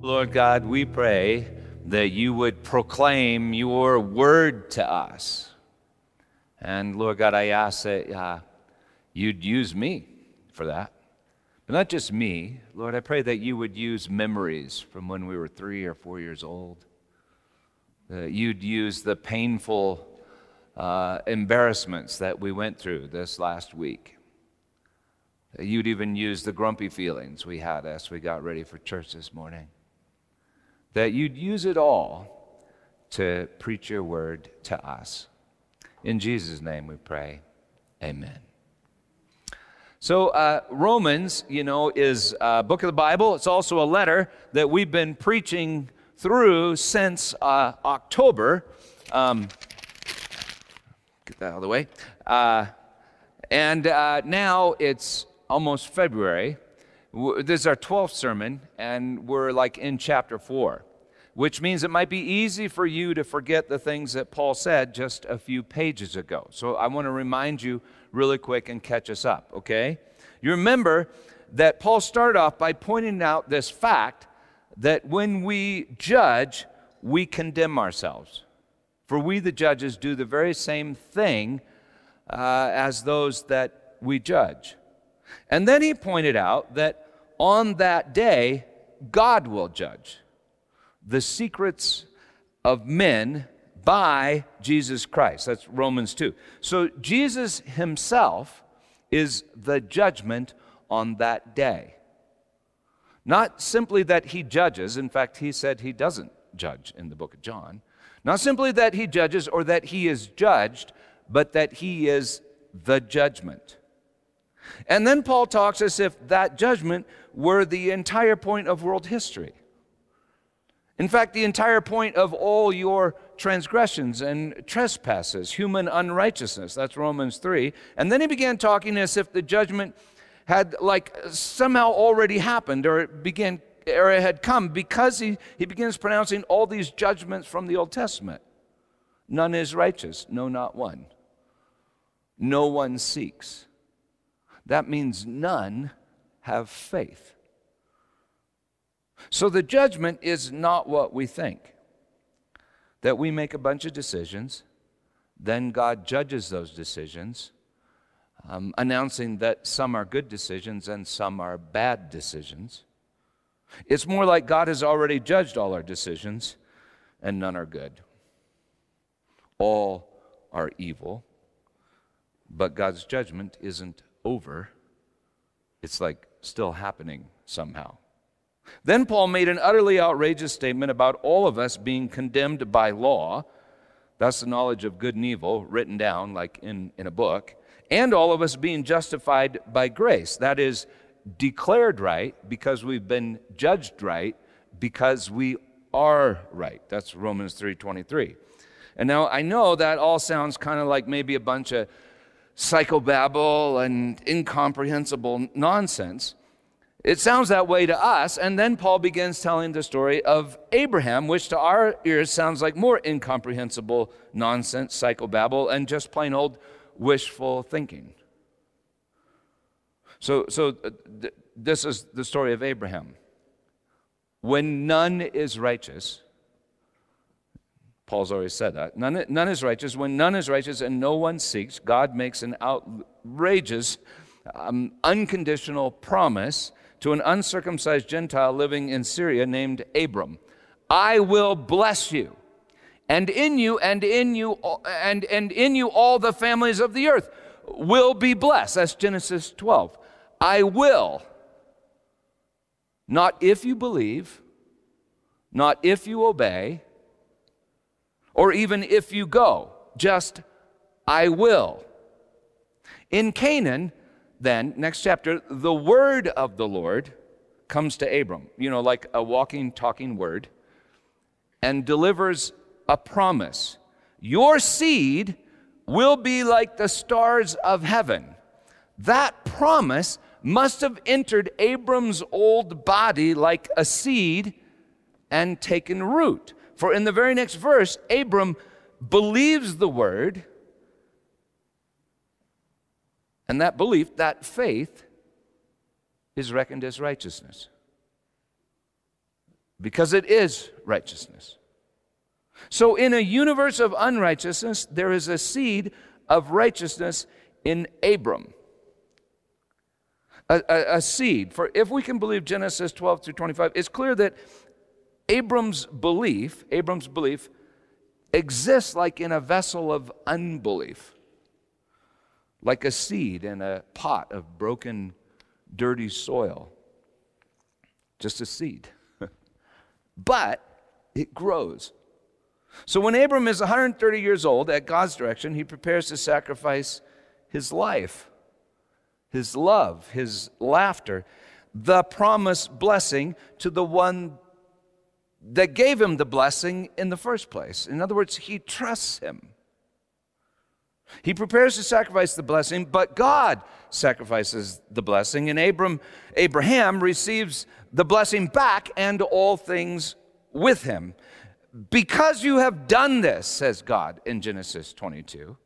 Lord God, we pray that you would proclaim your word to us. And Lord God, I ask that uh, you'd use me for that. But not just me. Lord, I pray that you would use memories from when we were three or four years old. That you'd use the painful uh, embarrassments that we went through this last week. That you'd even use the grumpy feelings we had as we got ready for church this morning. That you'd use it all to preach your word to us. In Jesus' name we pray. Amen. So, uh, Romans, you know, is a book of the Bible. It's also a letter that we've been preaching through since uh, October. Um, get that out of the way. Uh, and uh, now it's almost February. This is our 12th sermon, and we're like in chapter 4 which means it might be easy for you to forget the things that Paul said just a few pages ago. So I want to remind you really quick and catch us up, okay? You remember that Paul started off by pointing out this fact that when we judge, we condemn ourselves. For we, the judges, do the very same thing uh, as those that we judge. And then he pointed out that on that day, God will judge the secrets of men by Jesus Christ. That's Romans 2. So Jesus himself is the judgment on that day. Not simply that he judges, in fact, he said he doesn't judge in the book of John. Not simply that he judges or that he is judged, but that he is the judgment. And then Paul talks as if that judgment were the entire point of world history. In fact, the entire point of all your transgressions and trespasses, human unrighteousness. That's Romans 3. And then he began talking as if the judgment had like somehow already happened or it began or it had come because he, he begins pronouncing all these judgments from the Old Testament. None is righteous, no, not one. No one seeks. That means none have faith. So the judgment is not what we think. That we make a bunch of decisions, then God judges those decisions, um, announcing that some are good decisions and some are bad decisions. It's more like God has already judged all our decisions, and none are good. All are evil, but God's judgment isn't over. It's like still happening somehow. Then Paul made an utterly outrageous statement about all of us being condemned by law. That's the knowledge of good and evil written down like in, in a book. And all of us being justified by grace. That is, declared right because we've been judged right because we are right. That's Romans 3:23. And now I know that all sounds kind of like maybe a bunch of psychobabble and incomprehensible nonsense. It sounds that way to us. And then Paul begins telling the story of Abraham, which to our ears sounds like more incomprehensible nonsense, psychobabble, and just plain old wishful thinking. So, so uh, th- this is the story of Abraham. When none is righteous, Paul's already said that. None, none is righteous. When none is righteous and no one seeks, God makes an outrageous, um, unconditional promise to an uncircumcised Gentile living in Syria named Abram I will bless you, and in you and in you and, and in you all the families of the earth will be blessed. That's Genesis 12. I will. Not if you believe, not if you obey, or even if you go, just I will. In Canaan, then, next chapter, the word of the Lord comes to Abram, you know, like a walking, talking word, and delivers a promise. Your seed will be like the stars of heaven. That promise must have entered Abram's old body like a seed and taken root. For in the very next verse, Abram believes the word and that belief, that faith, is reckoned as righteousness. because it is righteousness. So, in a universe of unrighteousness, there is a seed of righteousness in Abram. A, a, a, seed. For if we can believe Genesis 12 through 25, it's clear that Abram's belief, Abram's belief, exists like in a vessel of unbelief, like a seed in a pot of broken, dirty soil. Just a seed. but it grows. So when Abram is 130 years old, at God's direction, he prepares to sacrifice his life, his love, his laughter, the promised blessing to the one that gave him the blessing in the first place. In other words, he trusts him. He prepares to sacrifice the blessing, but God sacrifices the blessing, and Abram, Abraham receives the blessing back and all things with him. Because you have done this, says God in Genesis 22,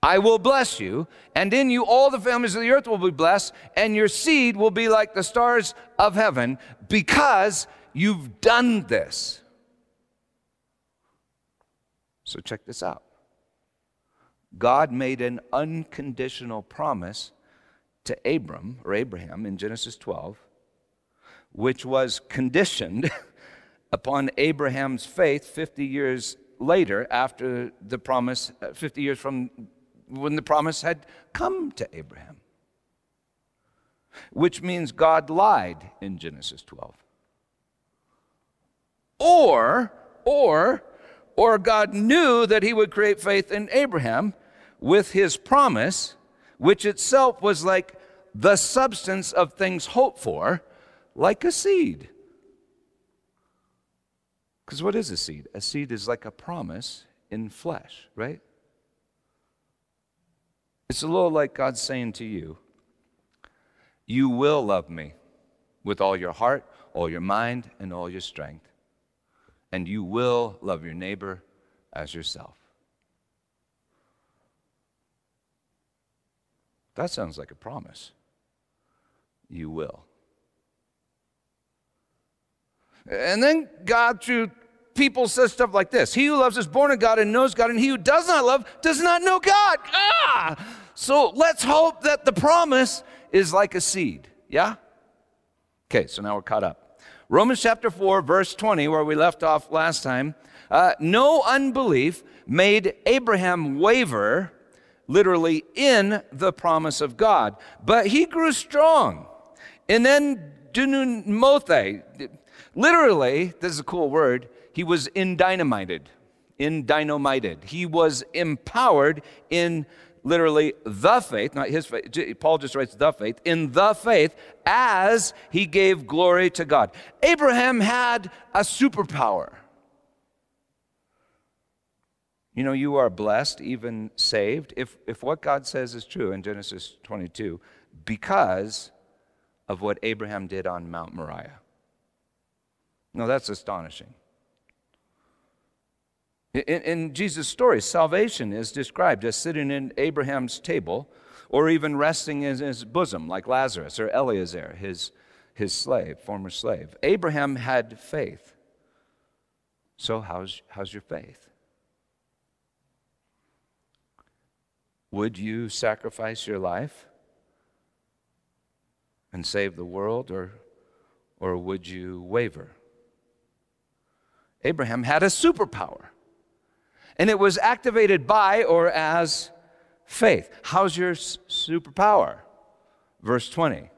I will bless you, and in you all the families of the earth will be blessed, and your seed will be like the stars of heaven, because you've done this. So check this out. God made an unconditional promise to Abram or Abraham in Genesis 12, which was conditioned upon Abraham's faith 50 years later after the promise, uh, 50 years from when the promise had come to Abraham. Which means God lied in Genesis 12. Or, or, or God knew that he would create faith in Abraham with his promise, which itself was like the substance of things hoped for, like a seed. Because what is a seed? A seed is like a promise in flesh, right? It's a little like God saying to you, You will love me with all your heart, all your mind, and all your strength. And you will love your neighbor as yourself. That sounds like a promise. You will. And then God, through people, says stuff like this He who loves is born of God and knows God, and he who does not love does not know God. Ah! So let's hope that the promise is like a seed. Yeah? Okay, so now we're caught up. Romans chapter 4, verse 20, where we left off last time. Uh, no unbelief made Abraham waver, literally, in the promise of God, but he grew strong. And then dunumothe, Literally, this is a cool word, he was indynamited, indynamited. He was empowered in literally the faith, not his faith. Paul just writes the faith, in the faith as he gave glory to God. Abraham had a superpower. You know, you are blessed, even saved, if, if what God says is true in Genesis 22, because of what Abraham did on Mount Moriah. No, that's astonishing. In, in Jesus' story, salvation is described as sitting in Abraham's table or even resting in his bosom, like Lazarus or Eliezer, his, his slave, former slave. Abraham had faith. So, how's, how's your faith? Would you sacrifice your life and save the world, or, or would you waver? Abraham had a superpower, and it was activated by or as faith. How's your superpower? Verse 20.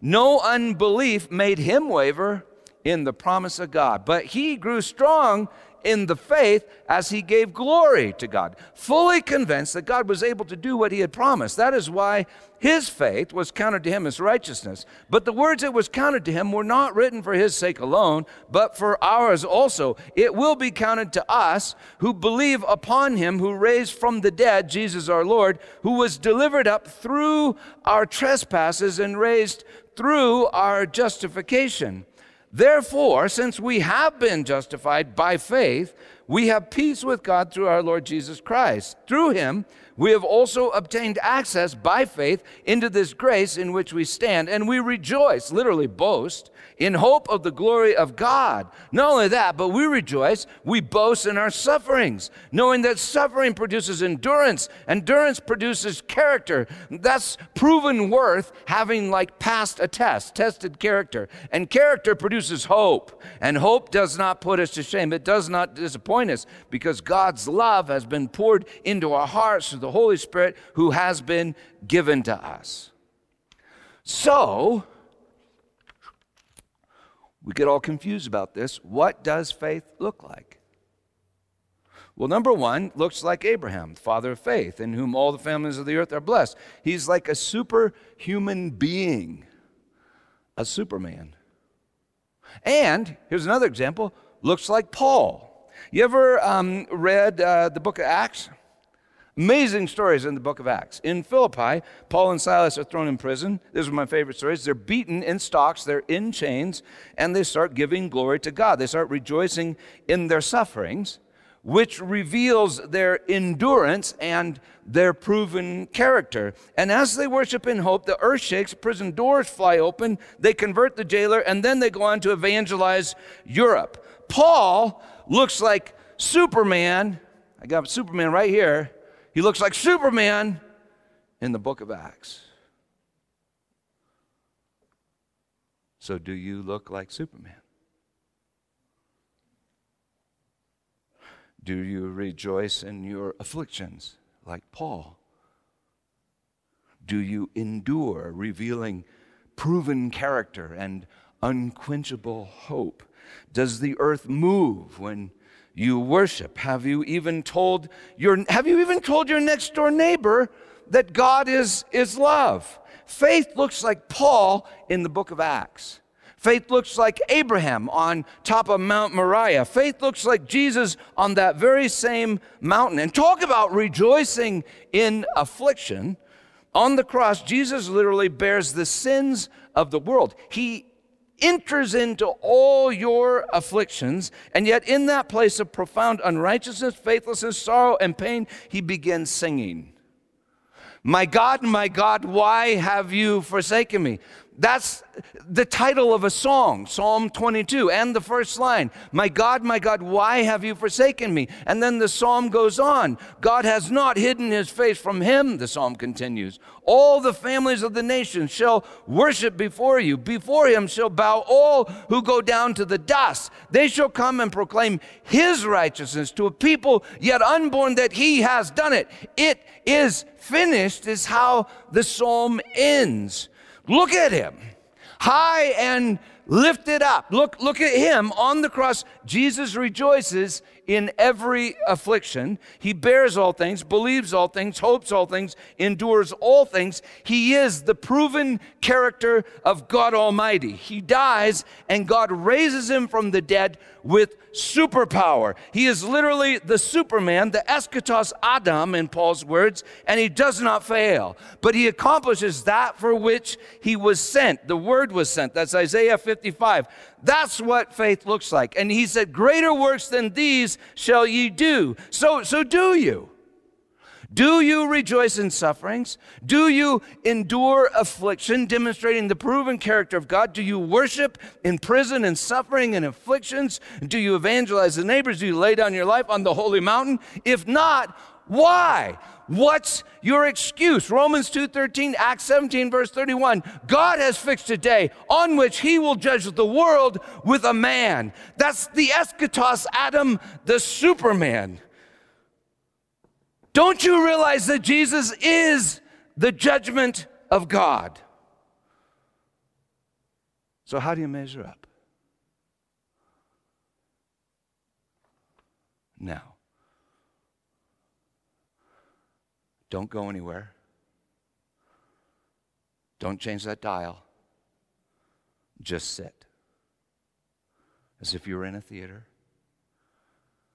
No unbelief made him waver in the promise of God, but he grew strong in the faith as he gave glory to God, fully convinced that God was able to do what he had promised. That is why his faith was counted to him as righteousness. But the words that was counted to him were not written for his sake alone, but for ours also. It will be counted to us who believe upon him who raised from the dead Jesus our Lord, who was delivered up through our trespasses and raised through our justification. Therefore, since we have been justified by faith, we have peace with God through our Lord Jesus Christ. Through him, we have also obtained access by faith into this grace in which we stand, and we rejoice, literally boast, in hope of the glory of God. Not only that, but we rejoice, we boast in our sufferings, knowing that suffering produces endurance, endurance produces character. That's proven worth having like passed a test, tested character. And character produces hope, and hope does not put us to shame. It does not disappoint us because God's love has been poured into our hearts through the Holy Spirit who has been given to us. So, we get all confused about this. What does faith look like? Well, number one, looks like Abraham, the father of faith, in whom all the families of the earth are blessed. He's like a superhuman being, a superman. And here's another example looks like Paul. You ever um, read uh, the book of Acts? Amazing stories in the book of Acts. In Philippi, Paul and Silas are thrown in prison. These are my favorite stories. They're beaten in stocks, they're in chains, and they start giving glory to God. They start rejoicing in their sufferings, which reveals their endurance and their proven character. And as they worship in hope, the earth shakes, prison doors fly open, they convert the jailer, and then they go on to evangelize Europe. Paul looks like Superman. I got Superman right here he looks like Superman in the book of Acts. So, do you look like Superman? Do you rejoice in your afflictions like Paul? Do you endure, revealing proven character and unquenchable hope? Does the earth move when you worship? Have you even told your have you even told your next door neighbor that God is is love? Faith looks like Paul in the book of Acts. Faith looks like Abraham on top of Mount Moriah. Faith looks like Jesus on that very same mountain. And talk about rejoicing in affliction. On the cross, Jesus literally bears the sins of the world. He enters into all your afflictions, and yet in that place of profound unrighteousness, faithlessness, sorrow, and pain, he begins singing. My God, my God, why have you forsaken me? That's the title of a song, Psalm 22, and the first line My God, my God, why have you forsaken me? And then the psalm goes on God has not hidden his face from him, the psalm continues. All the families of the nations shall worship before you. Before him shall bow all who go down to the dust. They shall come and proclaim his righteousness to a people yet unborn that he has done it. It is finished, is how the psalm ends. Look at him, high and lifted up. Look, look at him on the cross. Jesus rejoices in every affliction. He bears all things, believes all things, hopes all things, endures all things. He is the proven character of God Almighty. He dies and God raises him from the dead with superpower. He is literally the Superman, the eschatos Adam in Paul's words, and he does not fail. But he accomplishes that for which he was sent. The word was sent. That's Isaiah 55. That's what faith looks like. And he said, Greater works than these shall ye do. So, so do you. Do you rejoice in sufferings? Do you endure affliction, demonstrating the proven character of God? Do you worship in prison and suffering and afflictions? Do you evangelize the neighbors? Do you lay down your life on the holy mountain? If not, why? What's your excuse? Romans 2:13, Acts 17 verse 31. God has fixed a day on which he will judge the world with a man. That's the eschatos Adam, the superman. Don't you realize that Jesus is the judgment of God? So how do you measure up? Now, Don't go anywhere. Don't change that dial. Just sit. As if you were in a theater.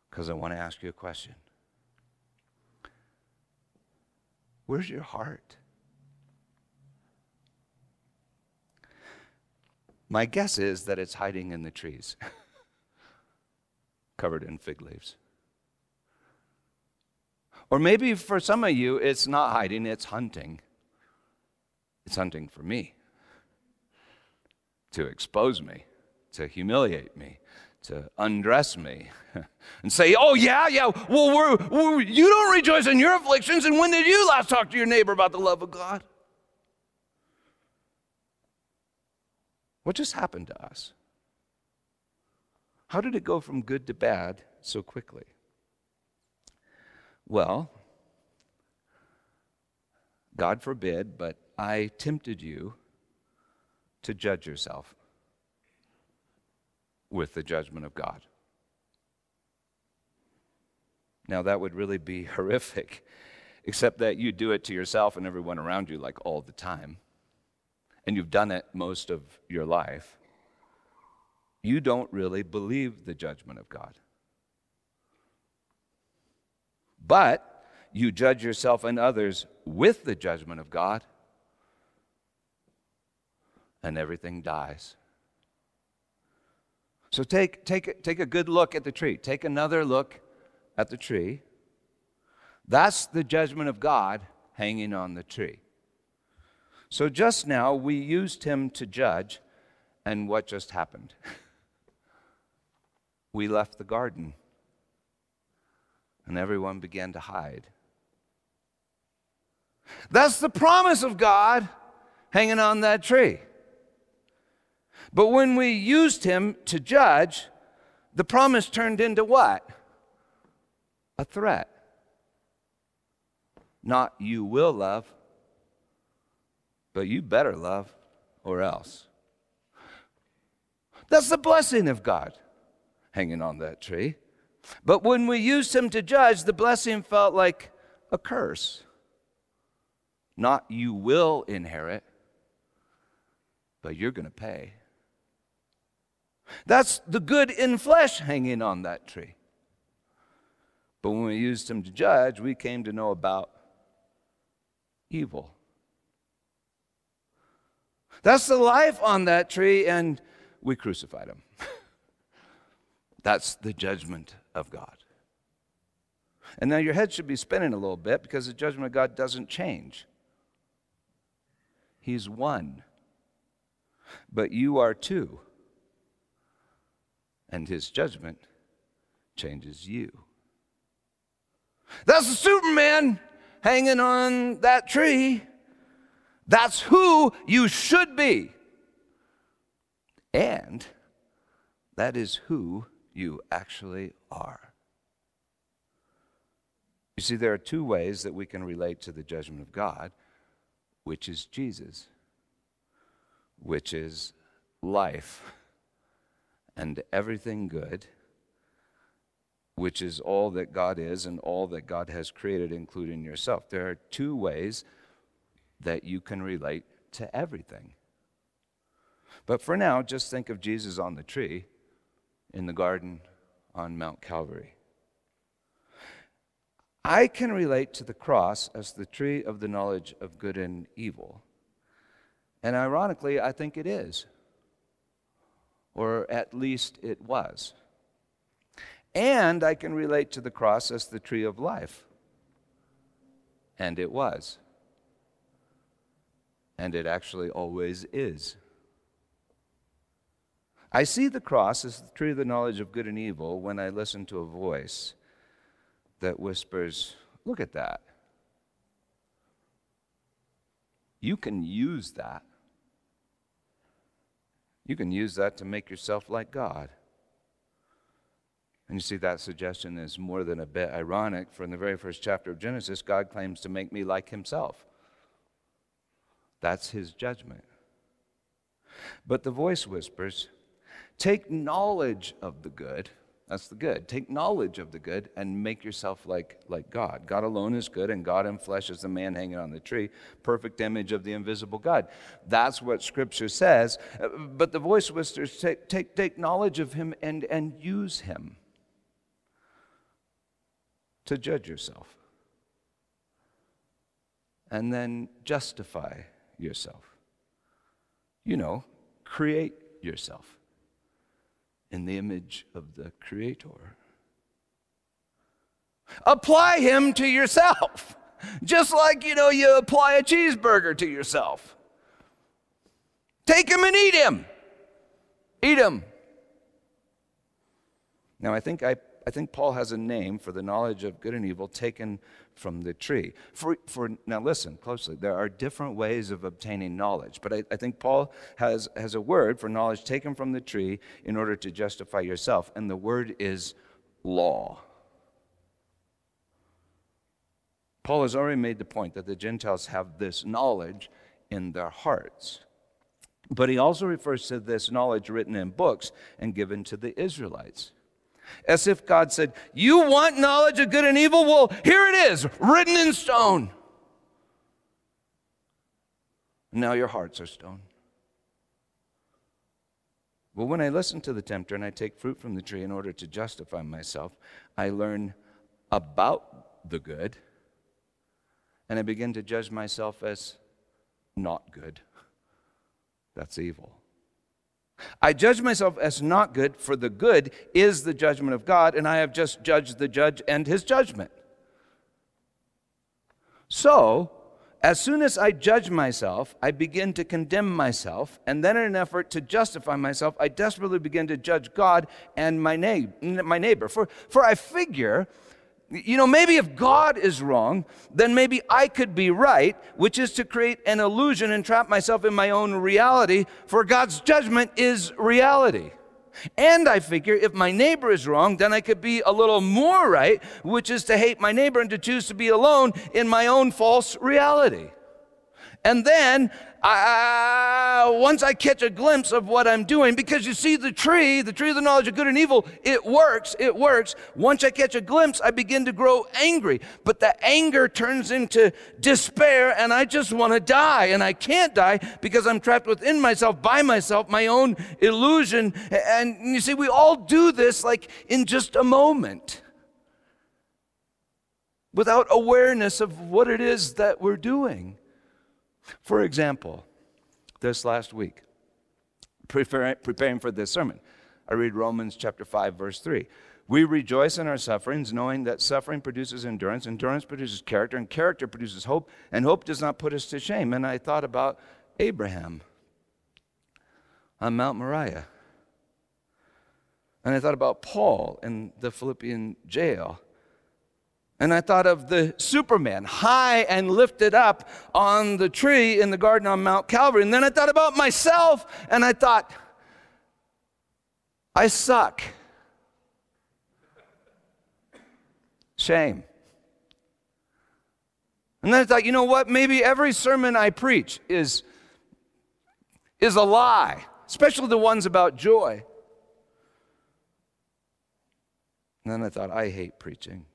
Because I want to ask you a question. Where's your heart? My guess is that it's hiding in the trees, covered in fig leaves. Or maybe for some of you, it's not hiding, it's hunting. It's hunting for me to expose me, to humiliate me, to undress me, and say, Oh, yeah, yeah, well, we're, we're, you don't rejoice in your afflictions, and when did you last talk to your neighbor about the love of God? What just happened to us? How did it go from good to bad so quickly? Well, God forbid, but I tempted you to judge yourself with the judgment of God. Now, that would really be horrific, except that you do it to yourself and everyone around you like all the time, and you've done it most of your life. You don't really believe the judgment of God. But you judge yourself and others with the judgment of God, and everything dies. So take, take, take a good look at the tree. Take another look at the tree. That's the judgment of God hanging on the tree. So just now we used him to judge, and what just happened? we left the garden, and everyone began to hide. That's the promise of God hanging on that tree. But when we used him to judge, the promise turned into what? A threat. Not you will love, but you better love or else. That's the blessing of God hanging on that tree. But when we used him to judge, the blessing felt like a curse. Not you will inherit, but you're going to pay. That's the good in flesh hanging on that tree. But when we used him to judge, we came to know about evil. That's the life on that tree, and we crucified him. That's the judgment of God. And now your head should be spinning a little bit because the judgment of God doesn't change. He's one, but you are two and his judgment changes you. That's the Superman hanging on that tree. That's who you should be. And that is who you actually are. You see, there are two ways that we can relate to the judgment of God, which is Jesus, which is life and everything good, which is all that God is and all that God has created, including yourself. There are two ways that you can relate to everything. But for now, just think of Jesus on the tree in the garden on Mount Calvary. I can relate to the cross as the tree of the knowledge of good and evil. And ironically, I think it is or at least it was. And I can relate to the cross as the tree of life. And it was. And it actually always is. I see the cross as the tree of the knowledge of good and evil when I listen to a voice that whispers, Look at that. You can use that you can use that to make yourself like God. And you see, that suggestion is more than a bit ironic, for in the very first chapter of Genesis, God claims to make me like himself. That's his judgment. But the voice whispers, Take knowledge of the good that's the good. Take knowledge of the good and make yourself like, like God. God alone is good, and God in flesh is the man hanging on the tree, perfect image of the invisible God. That's what Scripture says. But the voice whispers take, take, take knowledge of him and, and use him to judge yourself. And then justify yourself. You know, create yourself in the image of the Creator. Apply him to yourself. Just like, you know, you apply a cheeseburger to yourself. Take him and eat him. Eat him. Now, I think, I, I think Paul has a name for the knowledge of good and evil taken from the tree. For, for, now, listen closely. There are different ways of obtaining knowledge, but I, I think Paul has, has a word for knowledge taken from the tree in order to justify yourself, and the word is law. Paul has already made the point that the Gentiles have this knowledge in their hearts. But he also refers to this knowledge written in books and given to the Israelites. As if God said, You want knowledge of good and evil? Well, here it is, written in stone. Now your hearts are stone. Well, when I listen to the tempter and I take fruit from the tree in order to justify myself, I learn about the good and I begin to judge myself as not good. That's evil. I judge myself as not good, for the good is the judgment of God, and I have just judged the judge and his judgment. So, as soon as I judge myself, I begin to condemn myself, and then in an effort to justify myself, I desperately begin to judge God and my, neighbor. For, for I figure you know, maybe if God is wrong, then maybe I could be right, which is to create an illusion and trap myself in my own reality, for God's judgment is reality. And I figure if my neighbor is wrong, then I could be a little more right, which is to hate my neighbor and to choose to be alone in my own false reality. And then I, once I catch a glimpse of what I'm doing, because you see the tree, the tree of the knowledge of good and evil, it works, it works. Once I catch a glimpse, I begin to grow angry. But the anger turns into despair, and I just want to die. And I can't die because I'm trapped within myself, by myself, my own illusion. And you see, we all do this like in just a moment without awareness of what it is that we're doing. For example, this last week, preparing for this sermon, I read Romans chapter 5, verse 3. We rejoice in our sufferings, knowing that suffering produces endurance, endurance produces character, and character produces hope, and hope does not put us to shame. And I thought about Abraham on Mount Moriah. And I thought about Paul in the Philippian jail. And I thought of the Superman, high and lifted up on the tree in the garden on Mount Calvary. And then I thought about myself, and I thought, I suck. Shame. And then I thought, you know what? Maybe every sermon I preach is, is a lie, especially the ones about joy. And then I thought, I hate preaching.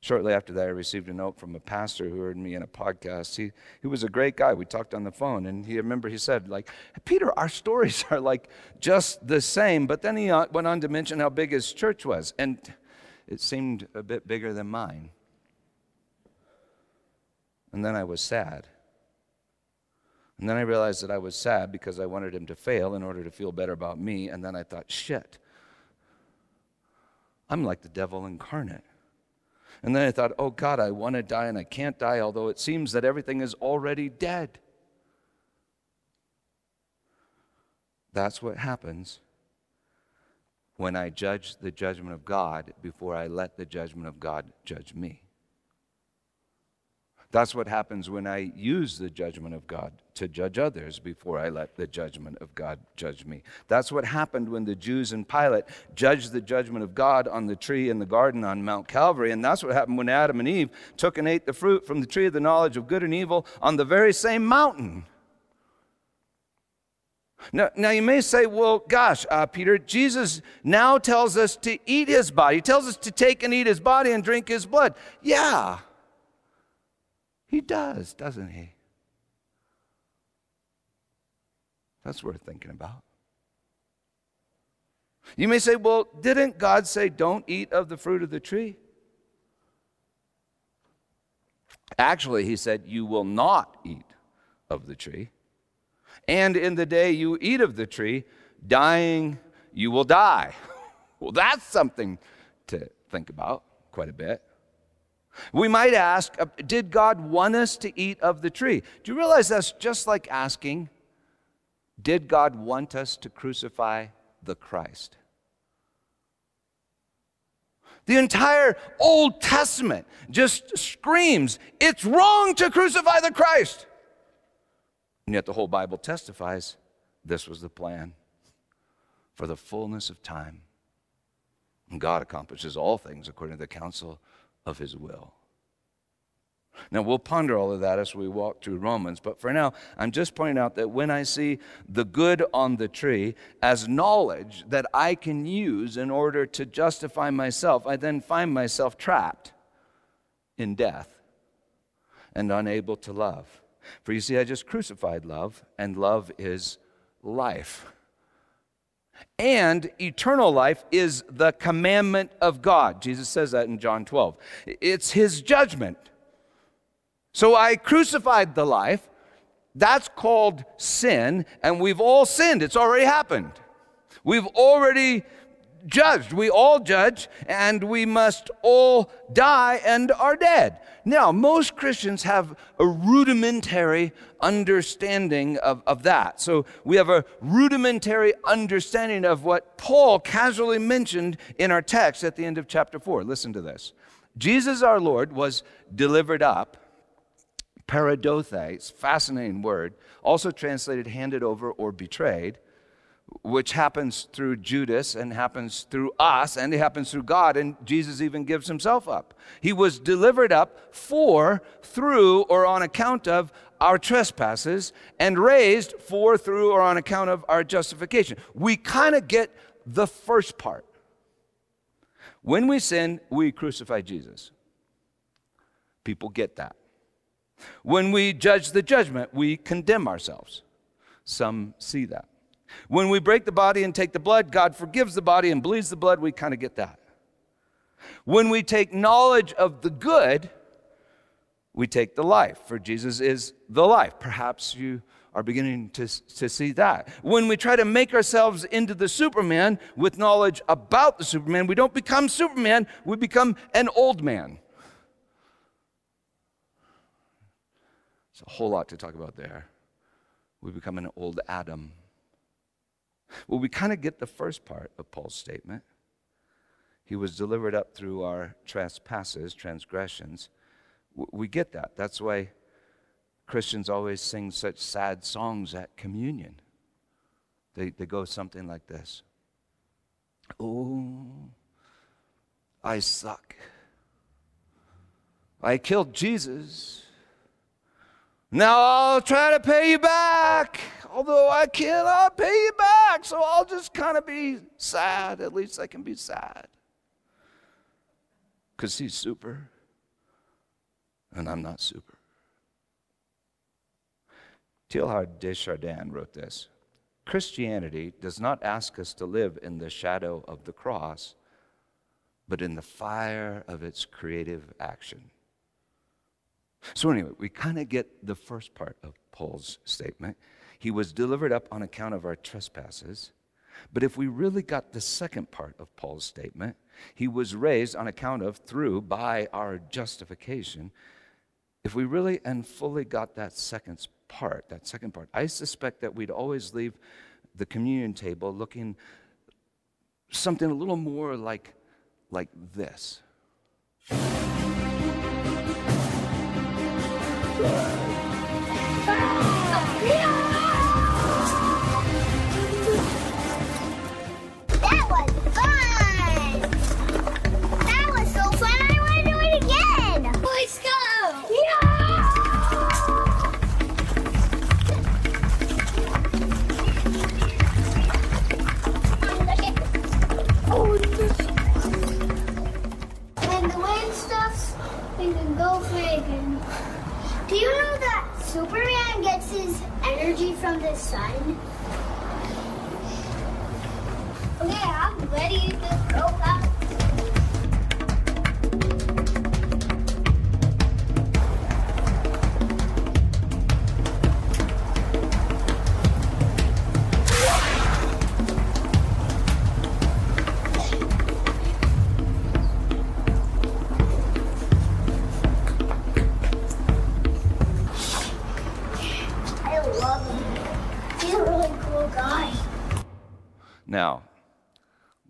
Shortly after that, I received a note from a pastor who heard me in a podcast. He, he was a great guy. We talked on the phone, and he remember he said, like, Peter, our stories are like just the same. But then he uh, went on to mention how big his church was, and it seemed a bit bigger than mine. And then I was sad. And then I realized that I was sad because I wanted him to fail in order to feel better about me. And then I thought, shit, I'm like the devil incarnate. And then I thought, oh God, I want to die and I can't die, although it seems that everything is already dead. That's what happens when I judge the judgment of God before I let the judgment of God judge me. That's what happens when I use the judgment of God to judge others before I let the judgment of God judge me. That's what happened when the Jews and Pilate judged the judgment of God on the tree in the garden on Mount Calvary. And that's what happened when Adam and Eve took and ate the fruit from the tree of the knowledge of good and evil on the very same mountain. Now, now you may say, well, gosh, uh, Peter, Jesus now tells us to eat his body. He tells us to take and eat his body and drink his blood. Yeah. He does, doesn't he? That's worth thinking about. You may say, well, didn't God say, don't eat of the fruit of the tree? Actually, he said, you will not eat of the tree. And in the day you eat of the tree, dying, you will die. well, that's something to think about quite a bit. We might ask, uh, did God want us to eat of the tree? Do you realize that's just like asking, did God want us to crucify the Christ? The entire Old Testament just screams, it's wrong to crucify the Christ. And yet the whole Bible testifies this was the plan for the fullness of time. And God accomplishes all things according to the counsel of his will. Now, we'll ponder all of that as we walk through Romans, but for now, I'm just pointing out that when I see the good on the tree as knowledge that I can use in order to justify myself, I then find myself trapped in death and unable to love. For you see, I just crucified love, and love is life. And eternal life is the commandment of God. Jesus says that in John 12. It's his judgment. So I crucified the life. That's called sin, and we've all sinned. It's already happened. We've already judged. We all judge, and we must all die and are dead. Now, most Christians have a rudimentary understanding of, of that. So we have a rudimentary understanding of what Paul casually mentioned in our text at the end of chapter 4. Listen to this Jesus our Lord was delivered up. Paradothe, fascinating word, also translated handed over or betrayed which happens through Judas and happens through us and it happens through God. And Jesus even gives himself up. He was delivered up for, through, or on account of our trespasses and raised for, through, or on account of our justification. We kind of get the first part. When we sin, we crucify Jesus. People get that. When we judge the judgment, we condemn ourselves. Some see that. When we break the body and take the blood, God forgives the body and bleeds the blood. We kind of get that. When we take knowledge of the good, we take the life, for Jesus is the life. Perhaps you are beginning to, to see that. When we try to make ourselves into the Superman with knowledge about the Superman, we don't become Superman, we become an old man. It's a whole lot to talk about there. We become an old Adam. Well, we kind of get the first part of Paul's statement. He was delivered up through our trespasses, transgressions. We get that. That's why Christians always sing such sad songs at communion. They, they go something like this Oh, I suck. I killed Jesus. Now I'll try to pay you back. Although I cannot pay you back, so I'll just kind of be sad. At least I can be sad. Because he's super, and I'm not super. Teilhard de Chardin wrote this Christianity does not ask us to live in the shadow of the cross, but in the fire of its creative action. So, anyway, we kind of get the first part of Paul's statement. He was delivered up on account of our trespasses. But if we really got the second part of Paul's statement, he was raised on account of, through, by our justification. If we really and fully got that second part, that second part, I suspect that we'd always leave the communion table looking something a little more like, like this. From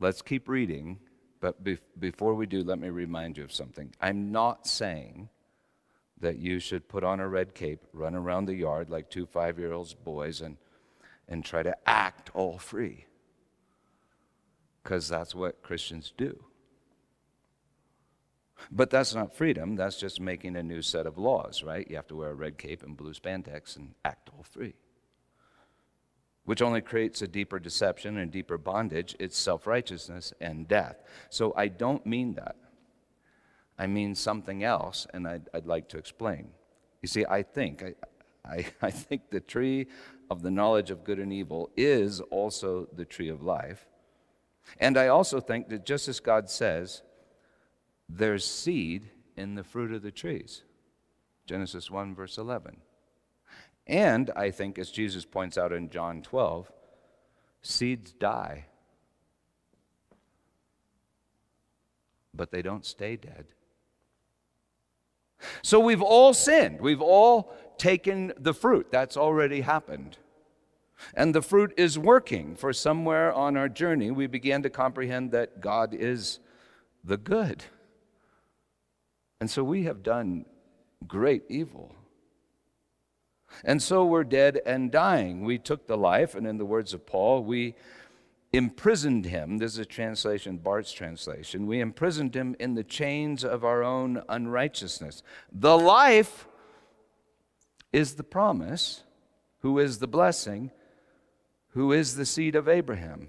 let's keep reading, but be- before we do, let me remind you of something. I'm not saying that you should put on a red cape, run around the yard like two five year olds boys, and, and try to act all free. Because that's what Christians do. But that's not freedom, that's just making a new set of laws, right? You have to wear a red cape and blue spandex and act all free. Which only creates a deeper deception and deeper bondage. It's self righteousness and death. So I don't mean that. I mean something else, and I'd, I'd like to explain. You see, I think, I, I, I think the tree of the knowledge of good and evil is also the tree of life. And I also think that just as God says, there's seed in the fruit of the trees. Genesis 1, verse 11. And I think, as Jesus points out in John 12, seeds die, but they don't stay dead. So we've all sinned. We've all taken the fruit. That's already happened. And the fruit is working. For somewhere on our journey, we began to comprehend that God is the good. And so we have done great evil. And so we're dead and dying. We took the life, and in the words of Paul, we imprisoned him. This is a translation, Bart's translation. We imprisoned him in the chains of our own unrighteousness. The life is the promise, who is the blessing, who is the seed of Abraham.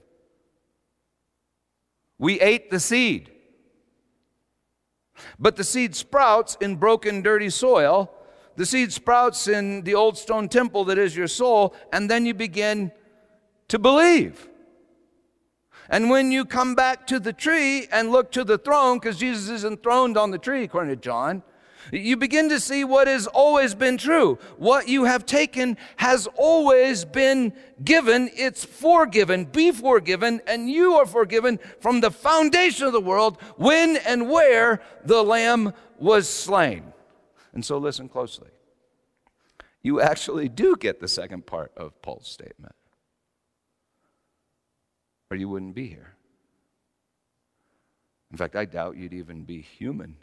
We ate the seed. But the seed sprouts in broken, dirty soil. The seed sprouts in the old stone temple that is your soul, and then you begin to believe. And when you come back to the tree and look to the throne, because Jesus is enthroned on the tree, according to John, you begin to see what has always been true. What you have taken has always been given. It's forgiven. Be forgiven, and you are forgiven from the foundation of the world when and where the Lamb was slain. And so listen closely. You actually do get the second part of Paul's statement or you wouldn't be here. In fact, I doubt you'd even be human.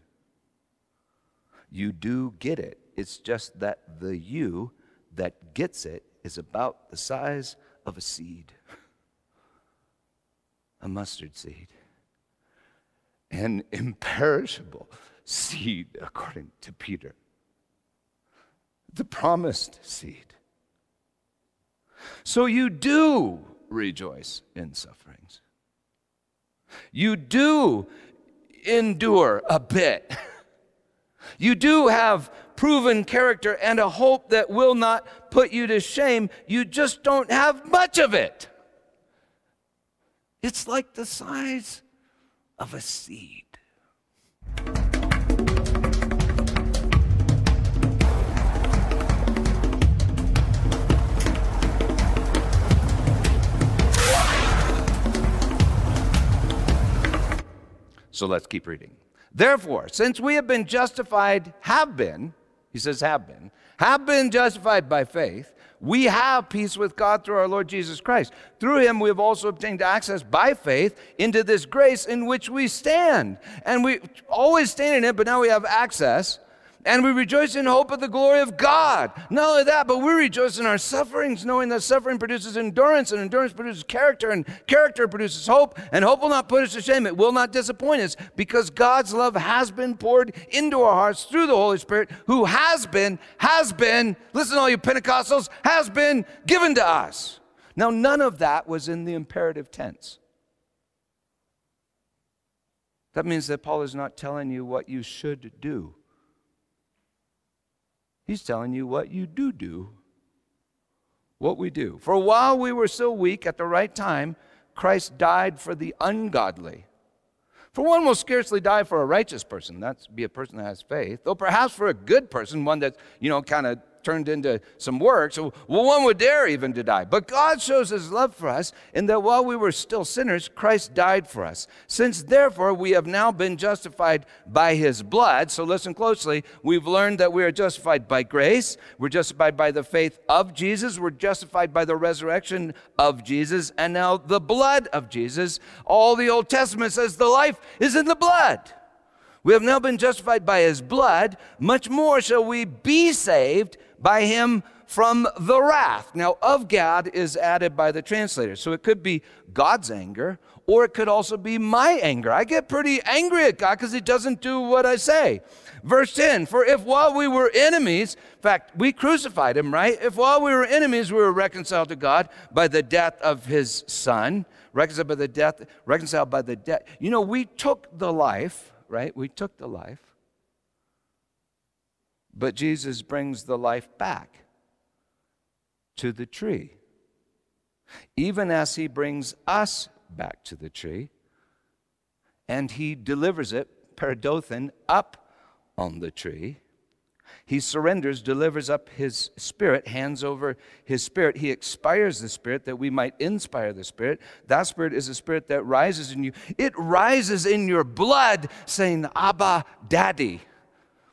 You do get it. It's just that the you that gets it is about the size of a seed, a mustard seed, an imperishable seed, according to Peter, the promised seed. So you do rejoice in sufferings. You do endure a bit. You do have proven character and a hope that will not put you to shame. You just don't have much of it. It's like the size of a seed. So let's keep reading. Therefore, since we have been justified, have been, he says, have been, have been justified by faith, we have peace with God through our Lord Jesus Christ. Through him, we have also obtained access by faith into this grace in which we stand. And we always stand in it, but now we have access and we rejoice in hope of the glory of God. Not only that, but we rejoice in our sufferings, knowing that suffering produces endurance, and endurance produces character, and character produces hope, and hope will not put us to shame. It will not disappoint us, because God's love has been poured into our hearts through the Holy Spirit, who has been, has been, listen, all you Pentecostals, has been given to us. Now, none of that was in the imperative tense. That means that Paul is not telling you what you should do. He's telling you what you do do. What we do. For while we were still weak at the right time, Christ died for the ungodly. For one will scarcely die for a righteous person. That's be a person that has faith. Though perhaps for a good person, one that's, you know, kind of turned into some works, well, one would dare even to die. But God shows his love for us in that while we were still sinners, Christ died for us. Since therefore we have now been justified by his blood, so listen closely, we've learned that we are justified by grace, we're justified by the faith of Jesus, we're justified by the resurrection of Jesus, and now the blood of Jesus. All the Old Testament says the life is in the blood. We have now been justified by his blood, much more shall we be saved by him from the wrath. Now, of God is added by the translator. So it could be God's anger, or it could also be my anger. I get pretty angry at God because he doesn't do what I say. Verse 10 For if while we were enemies, in fact, we crucified him, right? If while we were enemies, we were reconciled to God by the death of his son, reconciled by the death, reconciled by the death. You know, we took the life right? We took the life. But Jesus brings the life back to the tree. Even as he brings us back to the tree, and he delivers it, paradothen, up on the tree. He surrenders, delivers up his spirit, hands over his spirit. He expires the spirit that we might inspire the spirit. That spirit is a spirit that rises in you. It rises in your blood, saying, Abba, Daddy.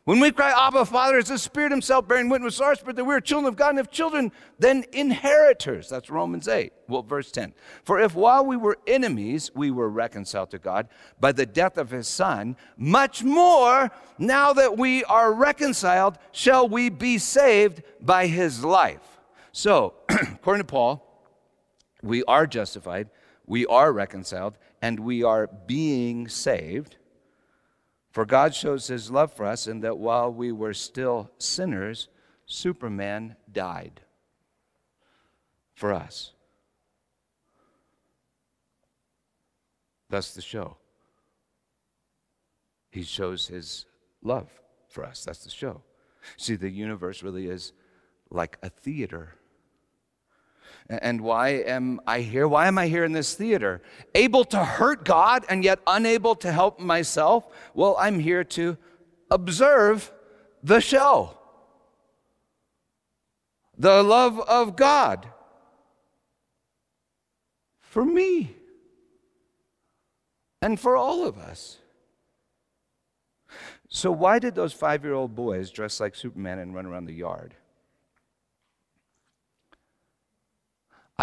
When we cry, Abba, Father, it's the Spirit Himself bearing witness with our spirit that we are children of God, and if children, then inheritors. That's Romans 8. Well, verse 10. For if while we were enemies, we were reconciled to God by the death of His Son, much more, now that we are reconciled, shall we be saved by His life. So, according to Paul, we are justified, we are reconciled, and we are being saved for God shows his love for us in that while we were still sinners, Superman died for us. That's the show. He shows his love for us. That's the show. See, the universe really is like a theater. And why am I here? Why am I here in this theater? Able to hurt God and yet unable to help myself? Well, I'm here to observe the show. The love of God for me and for all of us. So, why did those five year old boys dress like Superman and run around the yard?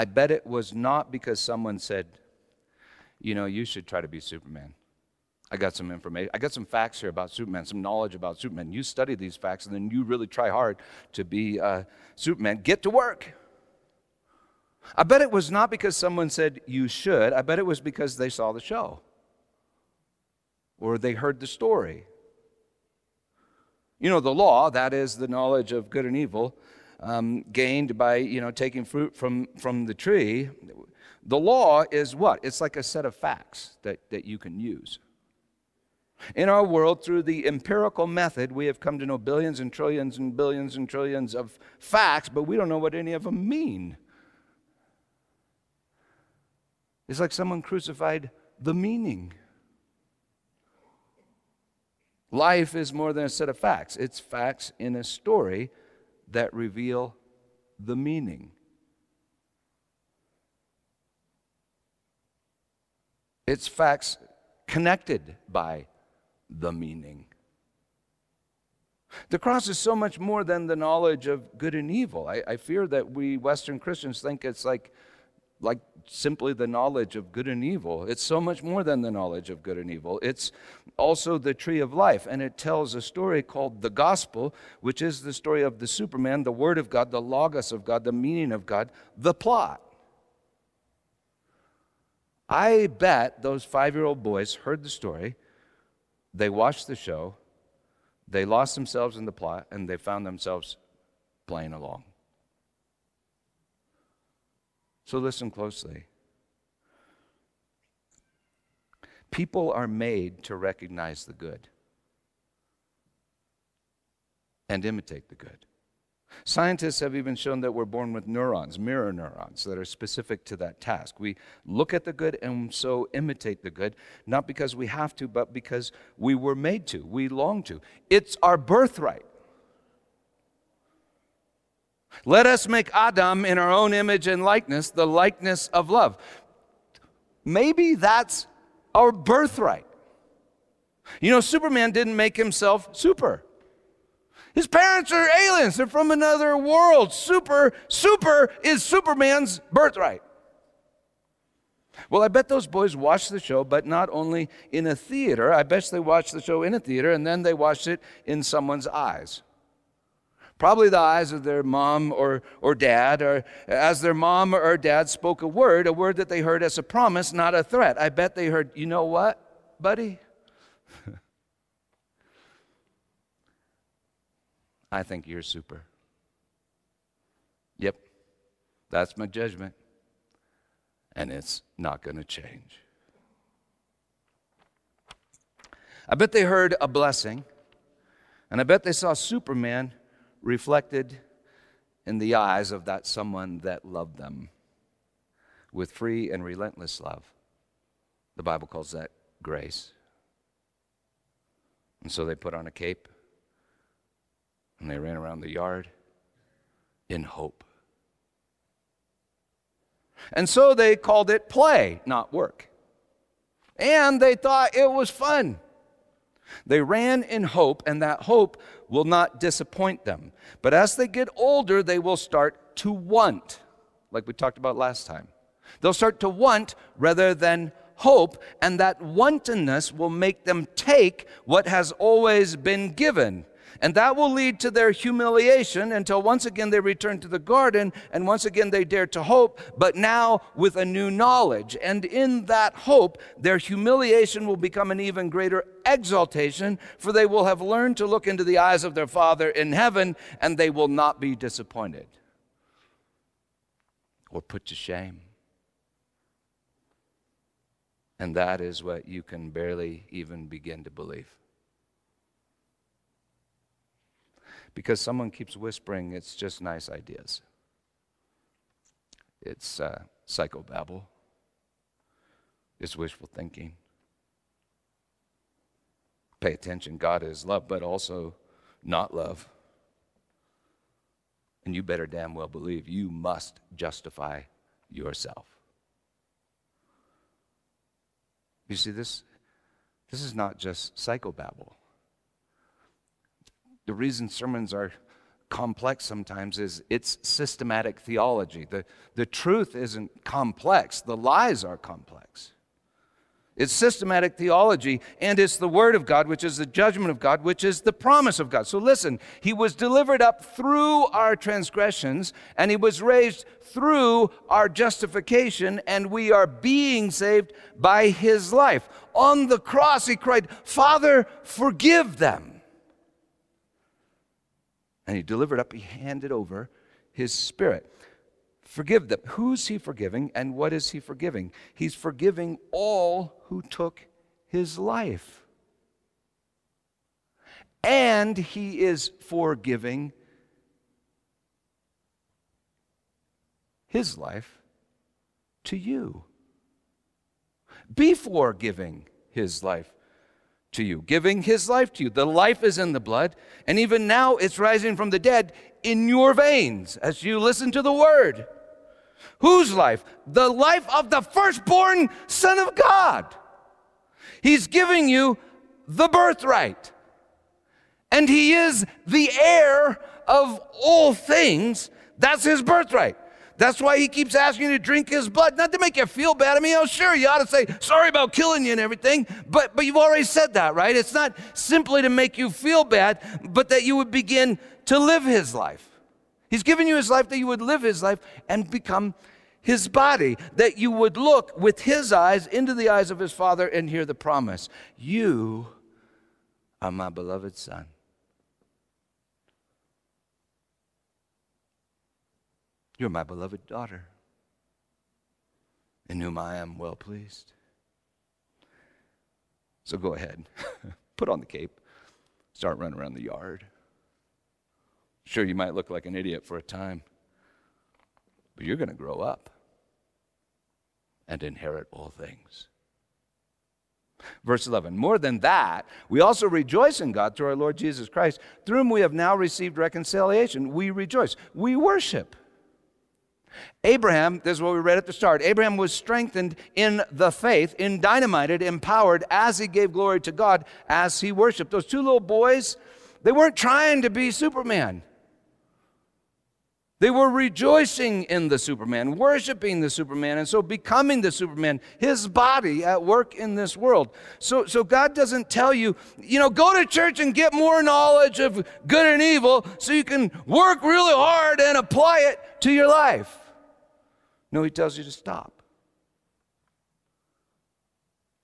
I bet it was not because someone said, you know, you should try to be Superman. I got some information. I got some facts here about Superman, some knowledge about Superman. You study these facts and then you really try hard to be uh, Superman. Get to work. I bet it was not because someone said you should. I bet it was because they saw the show or they heard the story. You know, the law, that is the knowledge of good and evil, um, gained by you know taking fruit from from the tree the law is what? It's like a set of facts that, that you can use. In our world through the empirical method we have come to know billions and trillions and billions and trillions of facts but we don't know what any of them mean. It's like someone crucified the meaning. Life is more than a set of facts. It's facts in a story that reveal the meaning. It's facts connected by the meaning. The cross is so much more than the knowledge of good and evil. I, I fear that we Western Christians think it's like like simply the knowledge of good and evil. It's so much more than the knowledge of good and evil. It's also the tree of life, and it tells a story called the gospel, which is the story of the Superman, the Word of God, the Logos of God, the meaning of God, the plot. I bet those five year old boys heard the story, they watched the show, they lost themselves in the plot, and they found themselves playing along. So listen closely. People are made to recognize the good and imitate the good. Scientists have even shown that we're born with neurons, mirror neurons, that are specific to that task. We look at the good and so imitate the good, not because we have to, but because we were made to, we long to. It's our birthright. Let us make Adam in our own image and likeness, the likeness of love. Maybe that's our birthright. You know, Superman didn't make himself super. His parents are aliens. They're from another world. Super, super is Superman's birthright. Well, I bet those boys watched the show, but not only in a theater. I bet they watched the show in a theater and then they watched it in someone's eyes. Probably the eyes of their mom or, or dad, or as their mom or dad spoke a word, a word that they heard as a promise, not a threat. I bet they heard, you know what, buddy? I think you're super. Yep, that's my judgment. And it's not going to change. I bet they heard a blessing, and I bet they saw Superman reflected in the eyes of that someone that loved them with free and relentless love. The Bible calls that grace. And so they put on a cape and they ran around the yard in hope. And so they called it play, not work. And they thought it was fun. They ran in hope, and that hope will not disappoint them. But as they get older, they will start to want, like we talked about last time. They'll start to want rather than hope, and that wantonness will make them take what has always been given. And that will lead to their humiliation until once again they return to the garden and once again they dare to hope, but now with a new knowledge. And in that hope, their humiliation will become an even greater exaltation, for they will have learned to look into the eyes of their Father in heaven and they will not be disappointed or put to shame. And that is what you can barely even begin to believe. Because someone keeps whispering it's just nice ideas. It's uh, psychobabble, it's wishful thinking. Pay attention. God is love, but also not love. And you better damn well believe you must justify yourself. You see, this, this is not just psychobabble. The reason sermons are complex sometimes is it's systematic theology. The, the truth isn't complex, the lies are complex. It's systematic theology, and it's the Word of God, which is the judgment of God, which is the promise of God. So listen, He was delivered up through our transgressions, and He was raised through our justification, and we are being saved by His life. On the cross, He cried, Father, forgive them. And he delivered up, he handed over his spirit. Forgive them. Who's he forgiving and what is he forgiving? He's forgiving all who took his life. And he is forgiving his life to you. Before giving his life to you, giving his life to you. The life is in the blood, and even now it's rising from the dead in your veins as you listen to the word. Whose life? The life of the firstborn Son of God. He's giving you the birthright. And he is the heir of all things. That's his birthright. That's why he keeps asking you to drink his blood, not to make you feel bad. I mean, oh, sure, you ought to say, sorry about killing you and everything, but, but you've already said that, right? It's not simply to make you feel bad, but that you would begin to live his life. He's given you his life that you would live his life and become his body, that you would look with his eyes into the eyes of his father and hear the promise You are my beloved son. You're my beloved daughter, in whom I am well pleased. So go ahead, put on the cape, start running around the yard. Sure, you might look like an idiot for a time, but you're going to grow up and inherit all things. Verse 11, more than that, we also rejoice in God through our Lord Jesus Christ, through whom we have now received reconciliation. We rejoice. We worship. Abraham, this is what we read at the start. Abraham was strengthened in the faith, in dynamited, empowered as he gave glory to God, as he worshiped. Those two little boys, they weren't trying to be Superman. They were rejoicing in the Superman, worshiping the Superman, and so becoming the Superman, his body at work in this world. So, so God doesn't tell you, you know, go to church and get more knowledge of good and evil so you can work really hard and apply it to your life. No, He tells you to stop.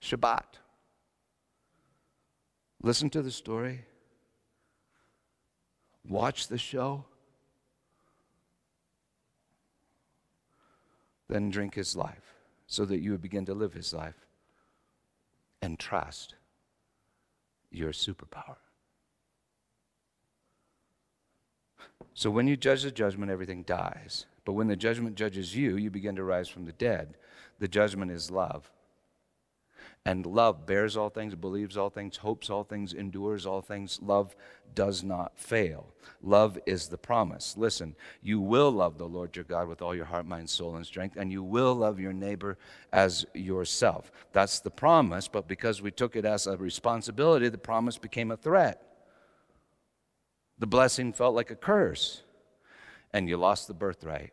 Shabbat. Listen to the story. Watch the show then drink his life so that you would begin to live his life and trust your superpower. So when you judge the judgment, everything dies. But when the judgment judges you, you begin to rise from the dead. The judgment is love. And love bears all things, believes all things, hopes all things, endures all things. Love does not fail. Love is the promise. Listen, you will love the Lord your God with all your heart, mind, soul, and strength, and you will love your neighbor as yourself. That's the promise, but because we took it as a responsibility, the promise became a threat. The blessing felt like a curse, and you lost the birthright.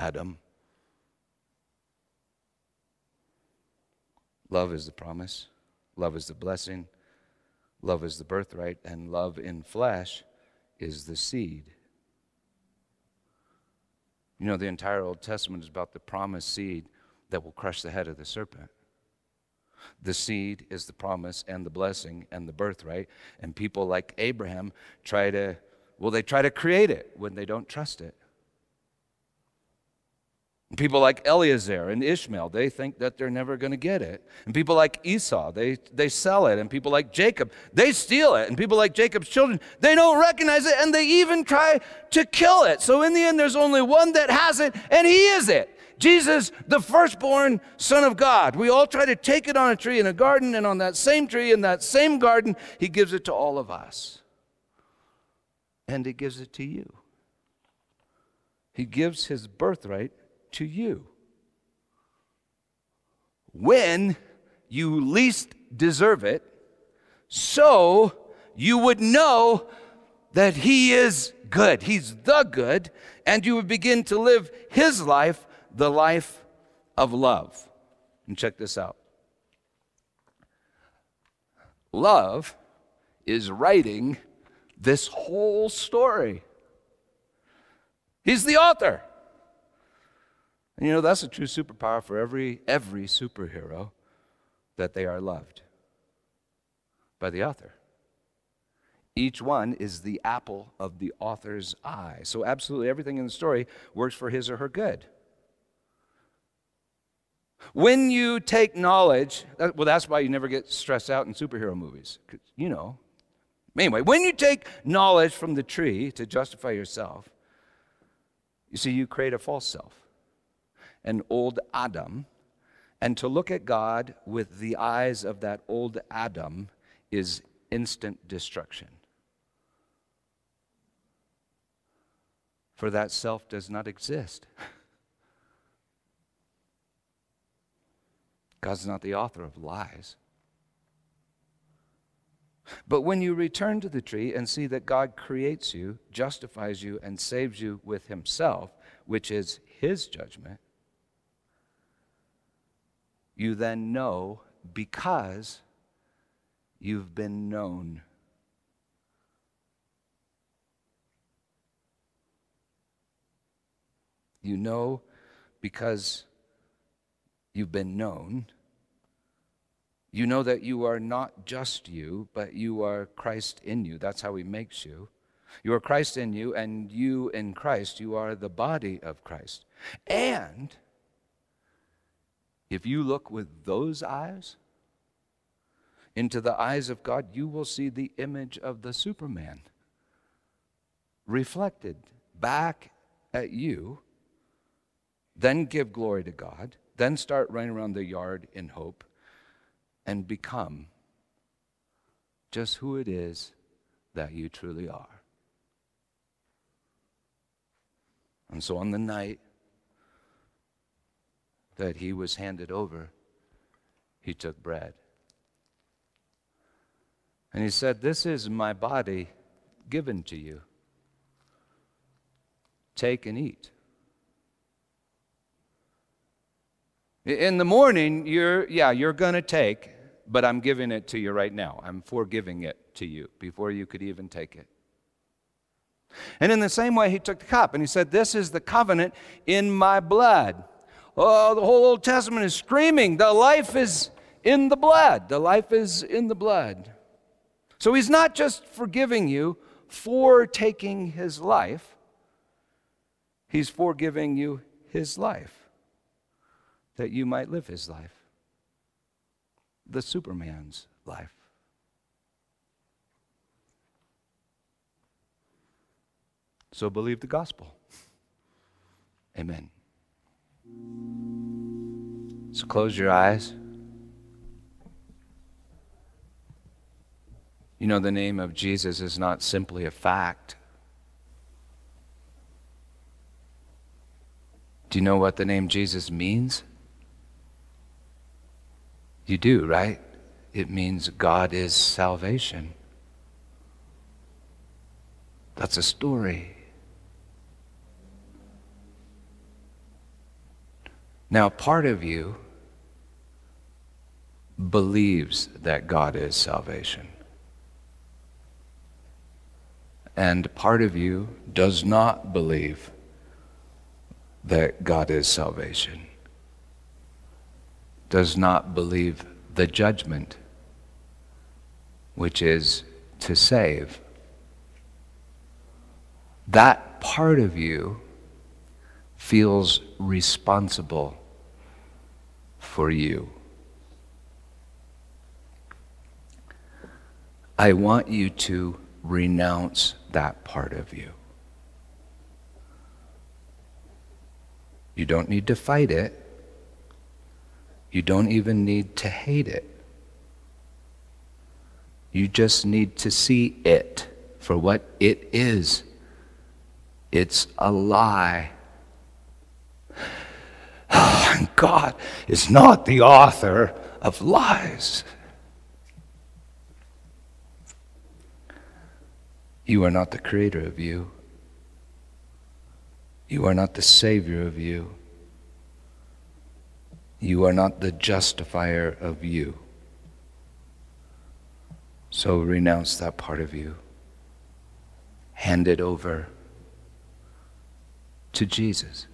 Adam. Love is the promise, love is the blessing, love is the birthright, and love in flesh is the seed. You know, the entire Old Testament is about the promised seed that will crush the head of the serpent. The seed is the promise and the blessing and the birthright. And people like Abraham try to, well, they try to create it when they don't trust it. People like Eliezer and Ishmael, they think that they're never going to get it. And people like Esau, they, they sell it. And people like Jacob, they steal it. And people like Jacob's children, they don't recognize it and they even try to kill it. So in the end, there's only one that has it, and he is it. Jesus, the firstborn Son of God. We all try to take it on a tree in a garden, and on that same tree, in that same garden, he gives it to all of us. And he gives it to you. He gives his birthright to you. When you least deserve it, so you would know that He is good. He's the good, and you would begin to live His life, the life of love. And check this out love is writing this whole story. He's the author. And you know, that's a true superpower for every, every superhero that they are loved by the author. Each one is the apple of the author's eye. So, absolutely everything in the story works for his or her good. When you take knowledge, uh, well, that's why you never get stressed out in superhero movies. You know. Anyway, when you take knowledge from the tree to justify yourself, you see, you create a false self an old Adam. And to look at God with the eyes of that old Adam is instant destruction. For that self does not exist. God's not the author of lies. But when you return to the tree and see that God creates you, justifies you, and saves you with Himself, which is His judgment, you then know because you've been known. You know because you've been known. You know that you are not just you, but you are Christ in you. That's how He makes you. You are Christ in you, and you in Christ, you are the body of Christ. And if you look with those eyes into the eyes of God, you will see the image of the Superman reflected back at you. Then give glory to God. Then start running around the yard in hope. and become just who it is that you truly are. And so on the night that he was handed over, he took bread. And he said, This is my body given to you. Take and eat. In the morning, you're, yeah, you're going to take, but I'm giving it to you right now. I'm forgiving it to you before you could even take it. And in the same way, he took the cup and he said, This is the covenant in my blood. Oh, the whole Old Testament is screaming, the life is in the blood. The life is in the blood. So he's not just forgiving you for taking his life, he's forgiving you his life that you might live his life, the Superman's life. So believe the gospel. Amen. So close your eyes. You know, the name of Jesus is not simply a fact. Do you know what the name Jesus means? You do, right? It means God is salvation. That's a story. Now, part of you believes that God is salvation. And part of you does not believe that God is salvation, does not believe the judgment, which is to save. That part of you feels responsible for you. I want you to renounce that part of you. You don't need to fight it. You don't even need to hate it. You just need to see it for what it is. It's a lie. Oh, and God is not the author of lies. You are not the creator of you. You are not the savior of you. You are not the justifier of you. So renounce that part of you. Hand it over to Jesus.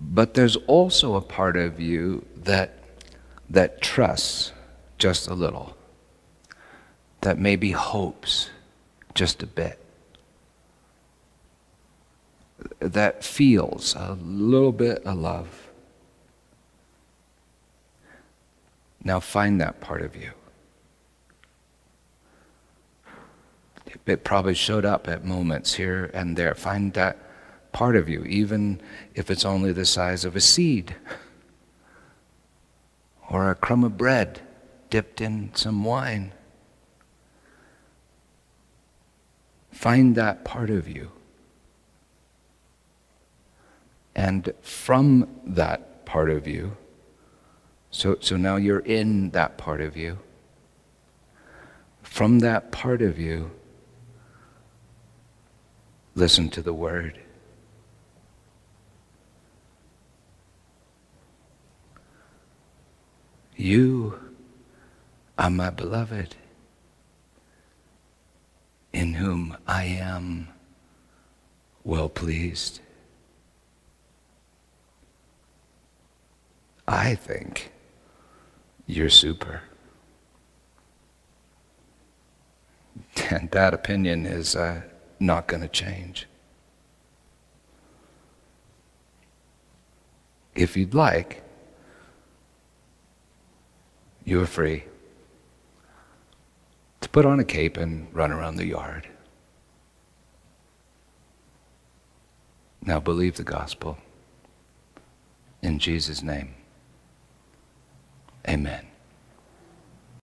But there's also a part of you that, that trusts just a little, that maybe hopes just a bit, that feels a little bit of love. Now find that part of you. It probably showed up at moments here and there. Find that part of you, even if it's only the size of a seed or a crumb of bread dipped in some wine. Find that part of you. And from that part of you, so, so now you're in that part of you. From that part of you, listen to the word. You are my beloved, in whom I am well pleased. I think you're super. And that opinion is uh, not going to change. If you'd like, you are free to put on a cape and run around the yard. Now believe the gospel. In Jesus' name, amen.